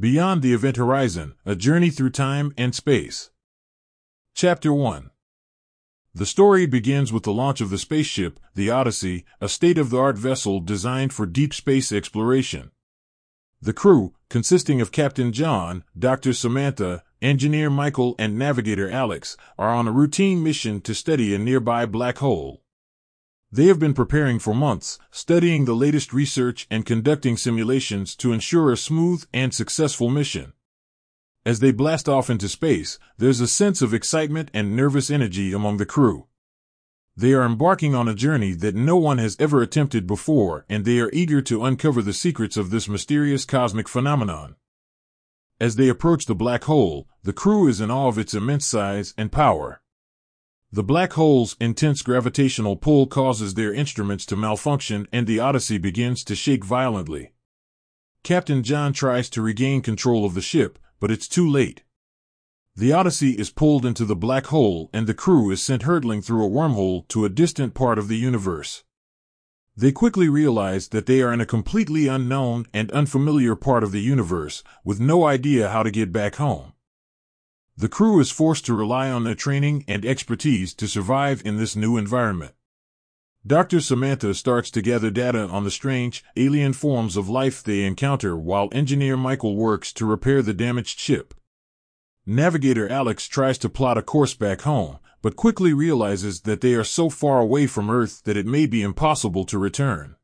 Beyond the Event Horizon A Journey Through Time and Space. Chapter 1 The story begins with the launch of the spaceship, the Odyssey, a state of the art vessel designed for deep space exploration. The crew, consisting of Captain John, Dr. Samantha, Engineer Michael, and Navigator Alex, are on a routine mission to study a nearby black hole. They have been preparing for months, studying the latest research and conducting simulations to ensure a smooth and successful mission. As they blast off into space, there's a sense of excitement and nervous energy among the crew. They are embarking on a journey that no one has ever attempted before, and they are eager to uncover the secrets of this mysterious cosmic phenomenon. As they approach the black hole, the crew is in awe of its immense size and power. The black hole's intense gravitational pull causes their instruments to malfunction and the Odyssey begins to shake violently. Captain John tries to regain control of the ship, but it's too late. The Odyssey is pulled into the black hole and the crew is sent hurtling through a wormhole to a distant part of the universe. They quickly realize that they are in a completely unknown and unfamiliar part of the universe, with no idea how to get back home. The crew is forced to rely on their training and expertise to survive in this new environment. Dr. Samantha starts to gather data on the strange, alien forms of life they encounter while engineer Michael works to repair the damaged ship. Navigator Alex tries to plot a course back home, but quickly realizes that they are so far away from Earth that it may be impossible to return.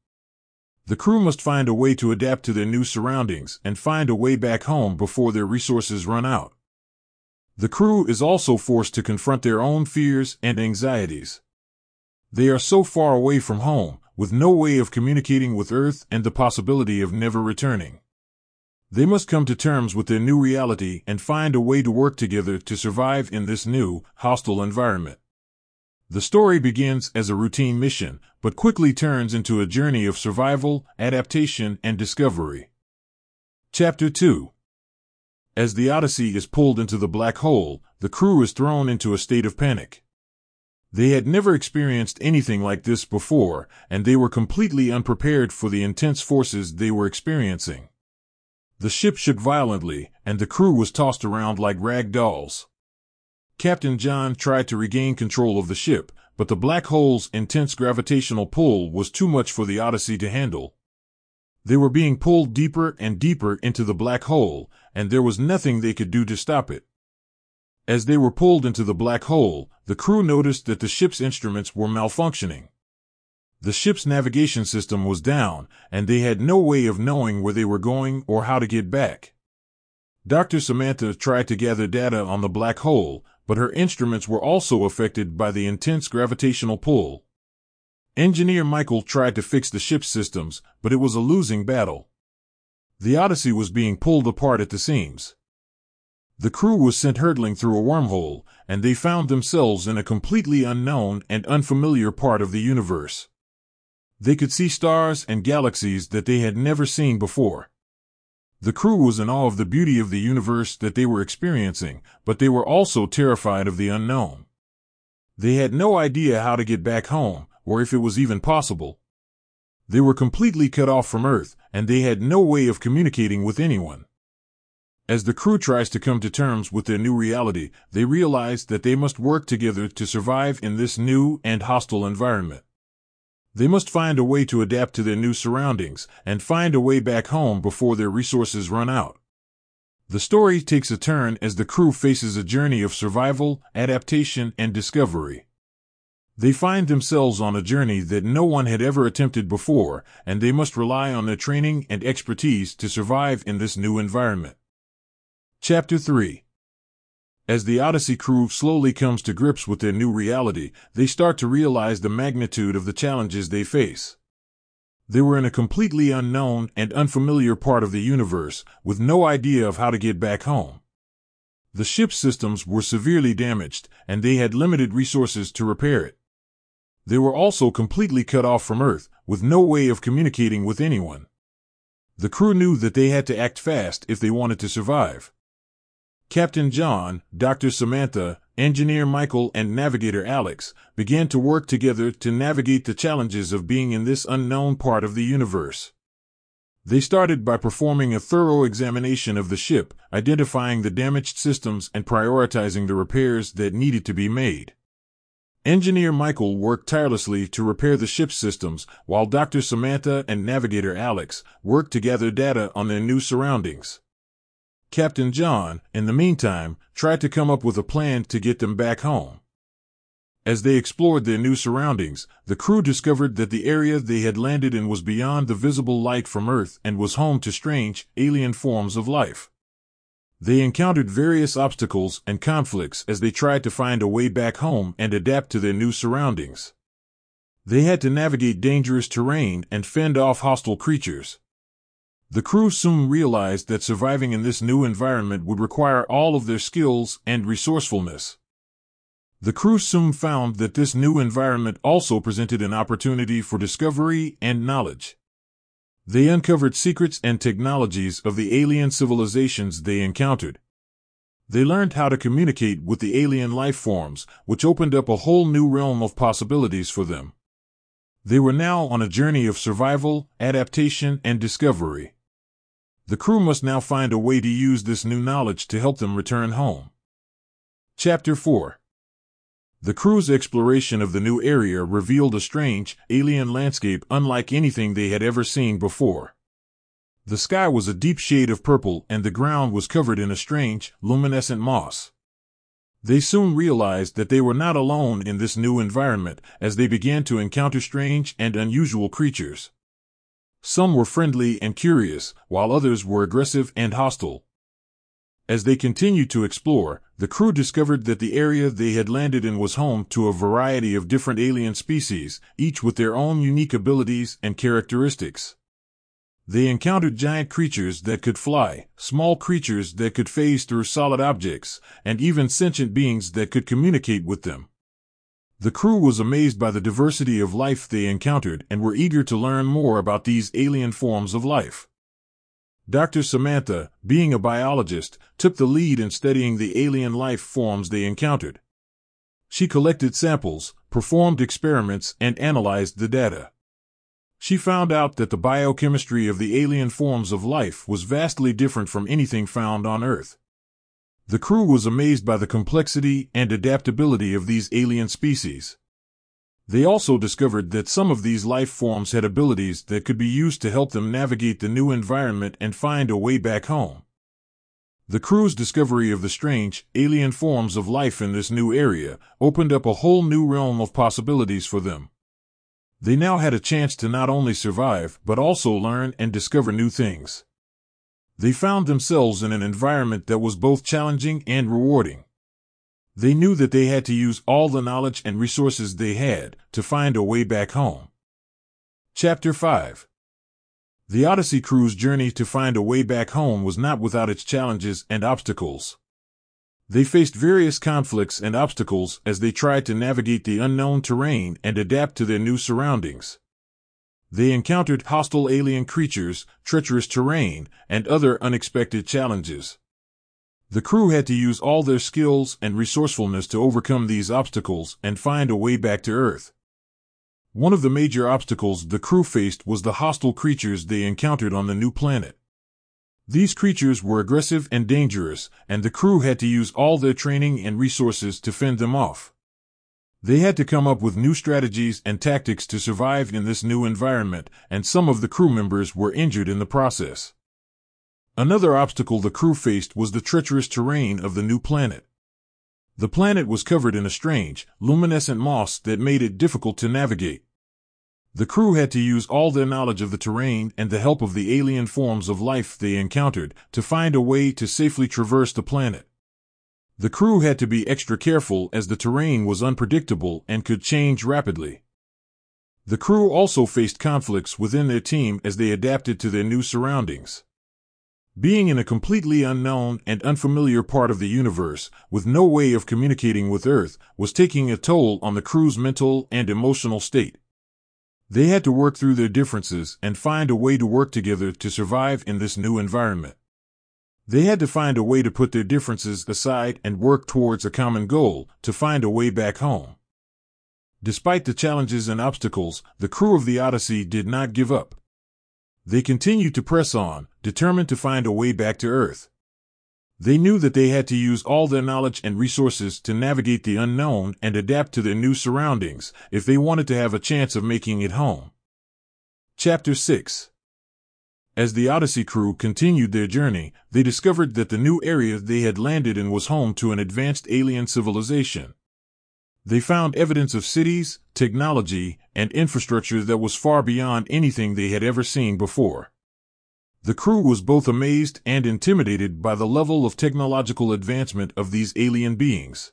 The crew must find a way to adapt to their new surroundings and find a way back home before their resources run out. The crew is also forced to confront their own fears and anxieties. They are so far away from home, with no way of communicating with Earth and the possibility of never returning. They must come to terms with their new reality and find a way to work together to survive in this new, hostile environment. The story begins as a routine mission, but quickly turns into a journey of survival, adaptation, and discovery. Chapter 2 As the Odyssey is pulled into the black hole, the crew is thrown into a state of panic. They had never experienced anything like this before, and they were completely unprepared for the intense forces they were experiencing. The ship shook violently, and the crew was tossed around like rag dolls. Captain John tried to regain control of the ship, but the black hole's intense gravitational pull was too much for the Odyssey to handle. They were being pulled deeper and deeper into the black hole, and there was nothing they could do to stop it. As they were pulled into the black hole, the crew noticed that the ship's instruments were malfunctioning. The ship's navigation system was down, and they had no way of knowing where they were going or how to get back. Dr. Samantha tried to gather data on the black hole, but her instruments were also affected by the intense gravitational pull. Engineer Michael tried to fix the ship's systems, but it was a losing battle. The Odyssey was being pulled apart at the seams. The crew was sent hurtling through a wormhole, and they found themselves in a completely unknown and unfamiliar part of the universe. They could see stars and galaxies that they had never seen before. The crew was in awe of the beauty of the universe that they were experiencing, but they were also terrified of the unknown. They had no idea how to get back home, or if it was even possible. They were completely cut off from Earth, and they had no way of communicating with anyone. As the crew tries to come to terms with their new reality, they realize that they must work together to survive in this new and hostile environment. They must find a way to adapt to their new surroundings and find a way back home before their resources run out. The story takes a turn as the crew faces a journey of survival, adaptation, and discovery. They find themselves on a journey that no one had ever attempted before, and they must rely on their training and expertise to survive in this new environment. Chapter 3 as the Odyssey crew slowly comes to grips with their new reality, they start to realize the magnitude of the challenges they face. They were in a completely unknown and unfamiliar part of the universe, with no idea of how to get back home. The ship's systems were severely damaged, and they had limited resources to repair it. They were also completely cut off from Earth, with no way of communicating with anyone. The crew knew that they had to act fast if they wanted to survive. Captain John, Dr. Samantha, Engineer Michael, and Navigator Alex began to work together to navigate the challenges of being in this unknown part of the universe. They started by performing a thorough examination of the ship, identifying the damaged systems and prioritizing the repairs that needed to be made. Engineer Michael worked tirelessly to repair the ship's systems, while Dr. Samantha and Navigator Alex worked to gather data on their new surroundings. Captain John, in the meantime, tried to come up with a plan to get them back home. As they explored their new surroundings, the crew discovered that the area they had landed in was beyond the visible light from Earth and was home to strange, alien forms of life. They encountered various obstacles and conflicts as they tried to find a way back home and adapt to their new surroundings. They had to navigate dangerous terrain and fend off hostile creatures. The crew soon realized that surviving in this new environment would require all of their skills and resourcefulness. The crew soon found that this new environment also presented an opportunity for discovery and knowledge. They uncovered secrets and technologies of the alien civilizations they encountered. They learned how to communicate with the alien life forms, which opened up a whole new realm of possibilities for them. They were now on a journey of survival, adaptation, and discovery. The crew must now find a way to use this new knowledge to help them return home. Chapter 4 the crew's exploration of the new area revealed a strange, alien landscape unlike anything they had ever seen before. The sky was a deep shade of purple and the ground was covered in a strange, luminescent moss. They soon realized that they were not alone in this new environment as they began to encounter strange and unusual creatures. Some were friendly and curious, while others were aggressive and hostile. As they continued to explore, the crew discovered that the area they had landed in was home to a variety of different alien species, each with their own unique abilities and characteristics. They encountered giant creatures that could fly, small creatures that could phase through solid objects, and even sentient beings that could communicate with them. The crew was amazed by the diversity of life they encountered and were eager to learn more about these alien forms of life. Dr. Samantha, being a biologist, took the lead in studying the alien life forms they encountered. She collected samples, performed experiments, and analyzed the data. She found out that the biochemistry of the alien forms of life was vastly different from anything found on Earth. The crew was amazed by the complexity and adaptability of these alien species. They also discovered that some of these life forms had abilities that could be used to help them navigate the new environment and find a way back home. The crew's discovery of the strange, alien forms of life in this new area opened up a whole new realm of possibilities for them. They now had a chance to not only survive, but also learn and discover new things. They found themselves in an environment that was both challenging and rewarding. They knew that they had to use all the knowledge and resources they had to find a way back home. Chapter 5 The Odyssey crew's journey to find a way back home was not without its challenges and obstacles. They faced various conflicts and obstacles as they tried to navigate the unknown terrain and adapt to their new surroundings. They encountered hostile alien creatures, treacherous terrain, and other unexpected challenges. The crew had to use all their skills and resourcefulness to overcome these obstacles and find a way back to Earth. One of the major obstacles the crew faced was the hostile creatures they encountered on the new planet. These creatures were aggressive and dangerous, and the crew had to use all their training and resources to fend them off. They had to come up with new strategies and tactics to survive in this new environment, and some of the crew members were injured in the process. Another obstacle the crew faced was the treacherous terrain of the new planet. The planet was covered in a strange, luminescent moss that made it difficult to navigate. The crew had to use all their knowledge of the terrain and the help of the alien forms of life they encountered to find a way to safely traverse the planet. The crew had to be extra careful as the terrain was unpredictable and could change rapidly. The crew also faced conflicts within their team as they adapted to their new surroundings. Being in a completely unknown and unfamiliar part of the universe, with no way of communicating with Earth, was taking a toll on the crew's mental and emotional state. They had to work through their differences and find a way to work together to survive in this new environment. They had to find a way to put their differences aside and work towards a common goal to find a way back home. Despite the challenges and obstacles, the crew of the Odyssey did not give up. They continued to press on, determined to find a way back to Earth. They knew that they had to use all their knowledge and resources to navigate the unknown and adapt to their new surroundings if they wanted to have a chance of making it home. Chapter 6 As the Odyssey crew continued their journey, they discovered that the new area they had landed in was home to an advanced alien civilization. They found evidence of cities, technology, and infrastructure that was far beyond anything they had ever seen before. The crew was both amazed and intimidated by the level of technological advancement of these alien beings.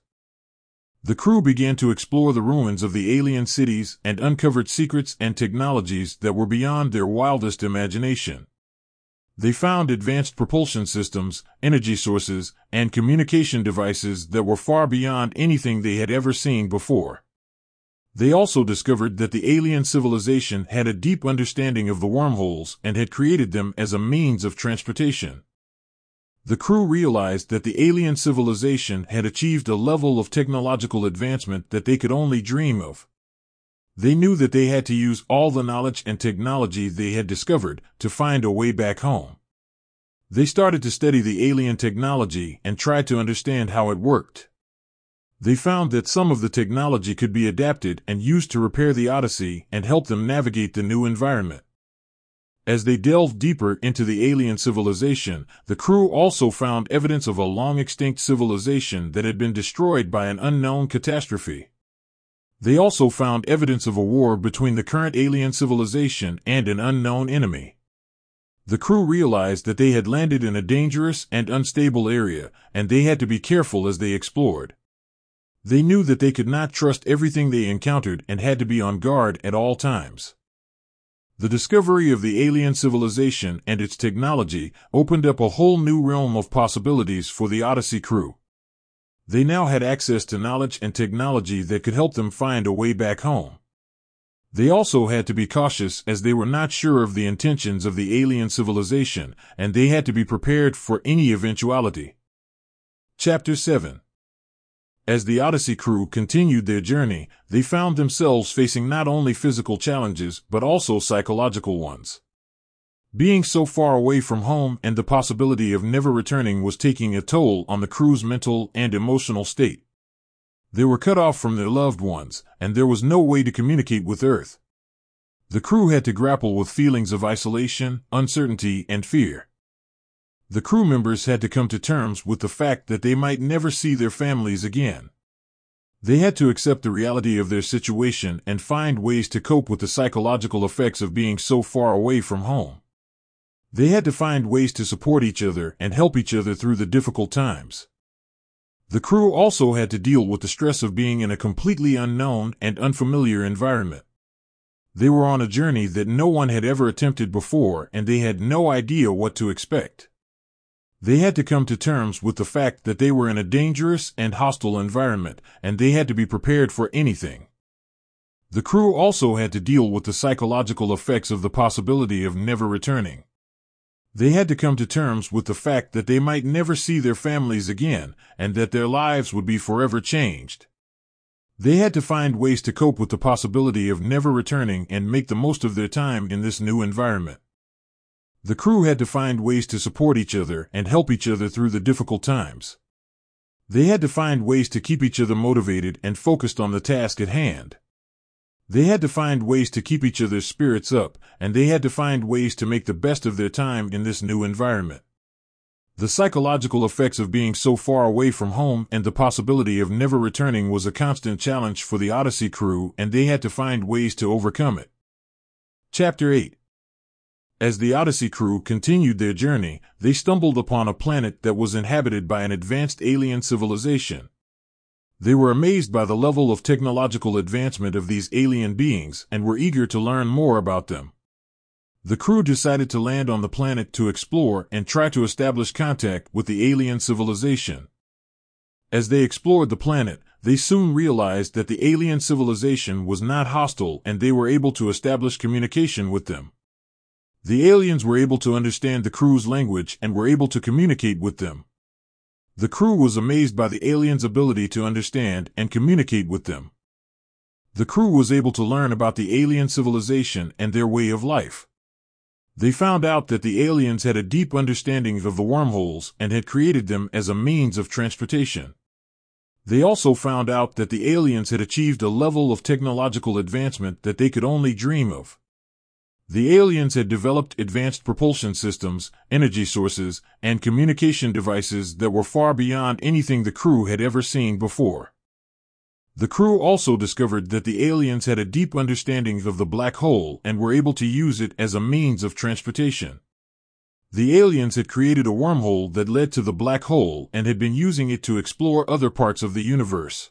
The crew began to explore the ruins of the alien cities and uncovered secrets and technologies that were beyond their wildest imagination. They found advanced propulsion systems, energy sources, and communication devices that were far beyond anything they had ever seen before. They also discovered that the alien civilization had a deep understanding of the wormholes and had created them as a means of transportation. The crew realized that the alien civilization had achieved a level of technological advancement that they could only dream of. They knew that they had to use all the knowledge and technology they had discovered to find a way back home. They started to study the alien technology and tried to understand how it worked. They found that some of the technology could be adapted and used to repair the Odyssey and help them navigate the new environment. As they delved deeper into the alien civilization, the crew also found evidence of a long extinct civilization that had been destroyed by an unknown catastrophe. They also found evidence of a war between the current alien civilization and an unknown enemy. The crew realized that they had landed in a dangerous and unstable area, and they had to be careful as they explored. They knew that they could not trust everything they encountered and had to be on guard at all times. The discovery of the alien civilization and its technology opened up a whole new realm of possibilities for the Odyssey crew. They now had access to knowledge and technology that could help them find a way back home. They also had to be cautious as they were not sure of the intentions of the alien civilization, and they had to be prepared for any eventuality. Chapter 7 As the Odyssey crew continued their journey, they found themselves facing not only physical challenges but also psychological ones. Being so far away from home and the possibility of never returning was taking a toll on the crew's mental and emotional state. They were cut off from their loved ones, and there was no way to communicate with Earth. The crew had to grapple with feelings of isolation, uncertainty, and fear. The crew members had to come to terms with the fact that they might never see their families again. They had to accept the reality of their situation and find ways to cope with the psychological effects of being so far away from home. They had to find ways to support each other and help each other through the difficult times. The crew also had to deal with the stress of being in a completely unknown and unfamiliar environment. They were on a journey that no one had ever attempted before and they had no idea what to expect. They had to come to terms with the fact that they were in a dangerous and hostile environment and they had to be prepared for anything. The crew also had to deal with the psychological effects of the possibility of never returning. They had to come to terms with the fact that they might never see their families again and that their lives would be forever changed. They had to find ways to cope with the possibility of never returning and make the most of their time in this new environment. The crew had to find ways to support each other and help each other through the difficult times. They had to find ways to keep each other motivated and focused on the task at hand. They had to find ways to keep each other's spirits up, and they had to find ways to make the best of their time in this new environment. The psychological effects of being so far away from home and the possibility of never returning was a constant challenge for the Odyssey crew, and they had to find ways to overcome it. Chapter 8 As the Odyssey crew continued their journey, they stumbled upon a planet that was inhabited by an advanced alien civilization. They were amazed by the level of technological advancement of these alien beings and were eager to learn more about them. The crew decided to land on the planet to explore and try to establish contact with the alien civilization. As they explored the planet, they soon realized that the alien civilization was not hostile and they were able to establish communication with them. The aliens were able to understand the crew's language and were able to communicate with them. The crew was amazed by the aliens' ability to understand and communicate with them. The crew was able to learn about the alien civilization and their way of life. They found out that the aliens had a deep understanding of the wormholes and had created them as a means of transportation. They also found out that the aliens had achieved a level of technological advancement that they could only dream of. The aliens had developed advanced propulsion systems, energy sources, and communication devices that were far beyond anything the crew had ever seen before. The crew also discovered that the aliens had a deep understanding of the black hole and were able to use it as a means of transportation. The aliens had created a wormhole that led to the black hole and had been using it to explore other parts of the universe.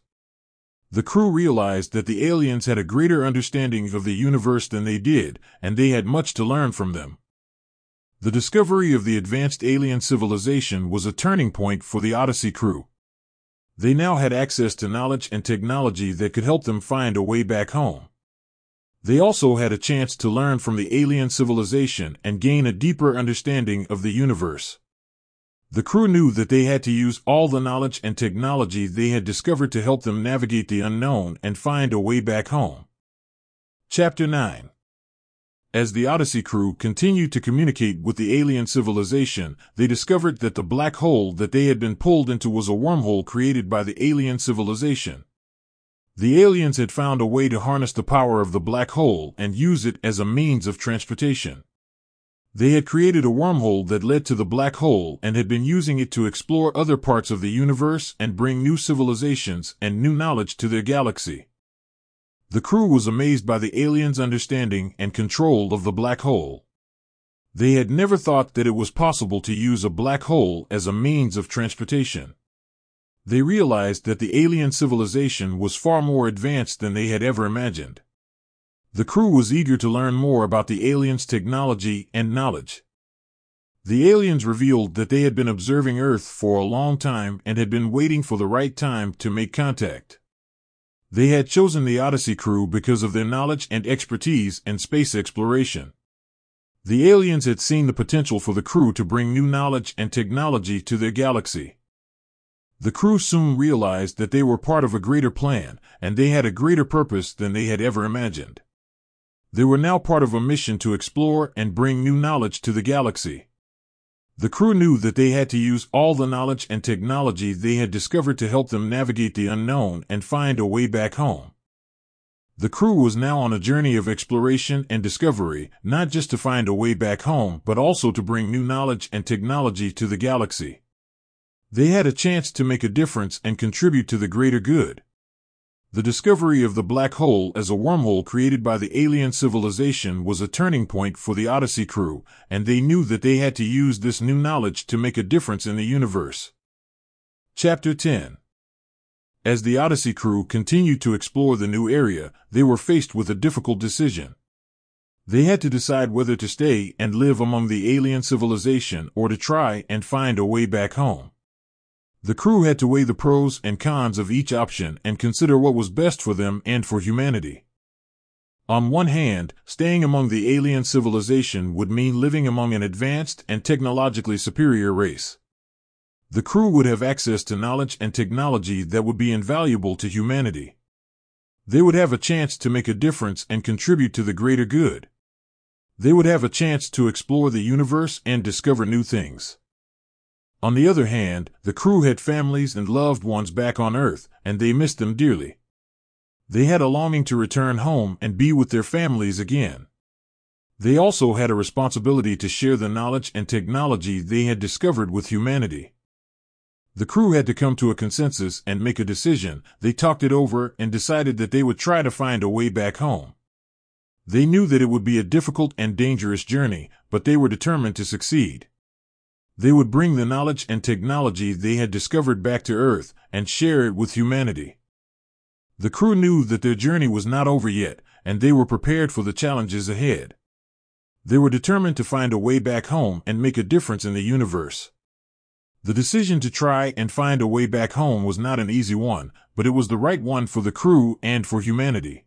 The crew realized that the aliens had a greater understanding of the universe than they did, and they had much to learn from them. The discovery of the advanced alien civilization was a turning point for the Odyssey crew. They now had access to knowledge and technology that could help them find a way back home. They also had a chance to learn from the alien civilization and gain a deeper understanding of the universe. The crew knew that they had to use all the knowledge and technology they had discovered to help them navigate the unknown and find a way back home. Chapter 9 as the Odyssey crew continued to communicate with the alien civilization, they discovered that the black hole that they had been pulled into was a wormhole created by the alien civilization. The aliens had found a way to harness the power of the black hole and use it as a means of transportation. They had created a wormhole that led to the black hole and had been using it to explore other parts of the universe and bring new civilizations and new knowledge to their galaxy. The crew was amazed by the aliens' understanding and control of the black hole. They had never thought that it was possible to use a black hole as a means of transportation. They realized that the alien civilization was far more advanced than they had ever imagined. The crew was eager to learn more about the aliens' technology and knowledge. The aliens revealed that they had been observing Earth for a long time and had been waiting for the right time to make contact. They had chosen the Odyssey crew because of their knowledge and expertise in space exploration. The aliens had seen the potential for the crew to bring new knowledge and technology to their galaxy. The crew soon realized that they were part of a greater plan, and they had a greater purpose than they had ever imagined. They were now part of a mission to explore and bring new knowledge to the galaxy. The crew knew that they had to use all the knowledge and technology they had discovered to help them navigate the unknown and find a way back home. The crew was now on a journey of exploration and discovery, not just to find a way back home, but also to bring new knowledge and technology to the galaxy. They had a chance to make a difference and contribute to the greater good. The discovery of the black hole as a wormhole created by the alien civilization was a turning point for the Odyssey crew, and they knew that they had to use this new knowledge to make a difference in the universe. Chapter 10 As the Odyssey crew continued to explore the new area, they were faced with a difficult decision. They had to decide whether to stay and live among the alien civilization or to try and find a way back home. The crew had to weigh the pros and cons of each option and consider what was best for them and for humanity. On one hand, staying among the alien civilization would mean living among an advanced and technologically superior race. The crew would have access to knowledge and technology that would be invaluable to humanity. They would have a chance to make a difference and contribute to the greater good. They would have a chance to explore the universe and discover new things. On the other hand, the crew had families and loved ones back on Earth, and they missed them dearly. They had a longing to return home and be with their families again. They also had a responsibility to share the knowledge and technology they had discovered with humanity. The crew had to come to a consensus and make a decision. They talked it over and decided that they would try to find a way back home. They knew that it would be a difficult and dangerous journey, but they were determined to succeed. They would bring the knowledge and technology they had discovered back to Earth and share it with humanity. The crew knew that their journey was not over yet, and they were prepared for the challenges ahead. They were determined to find a way back home and make a difference in the universe. The decision to try and find a way back home was not an easy one, but it was the right one for the crew and for humanity.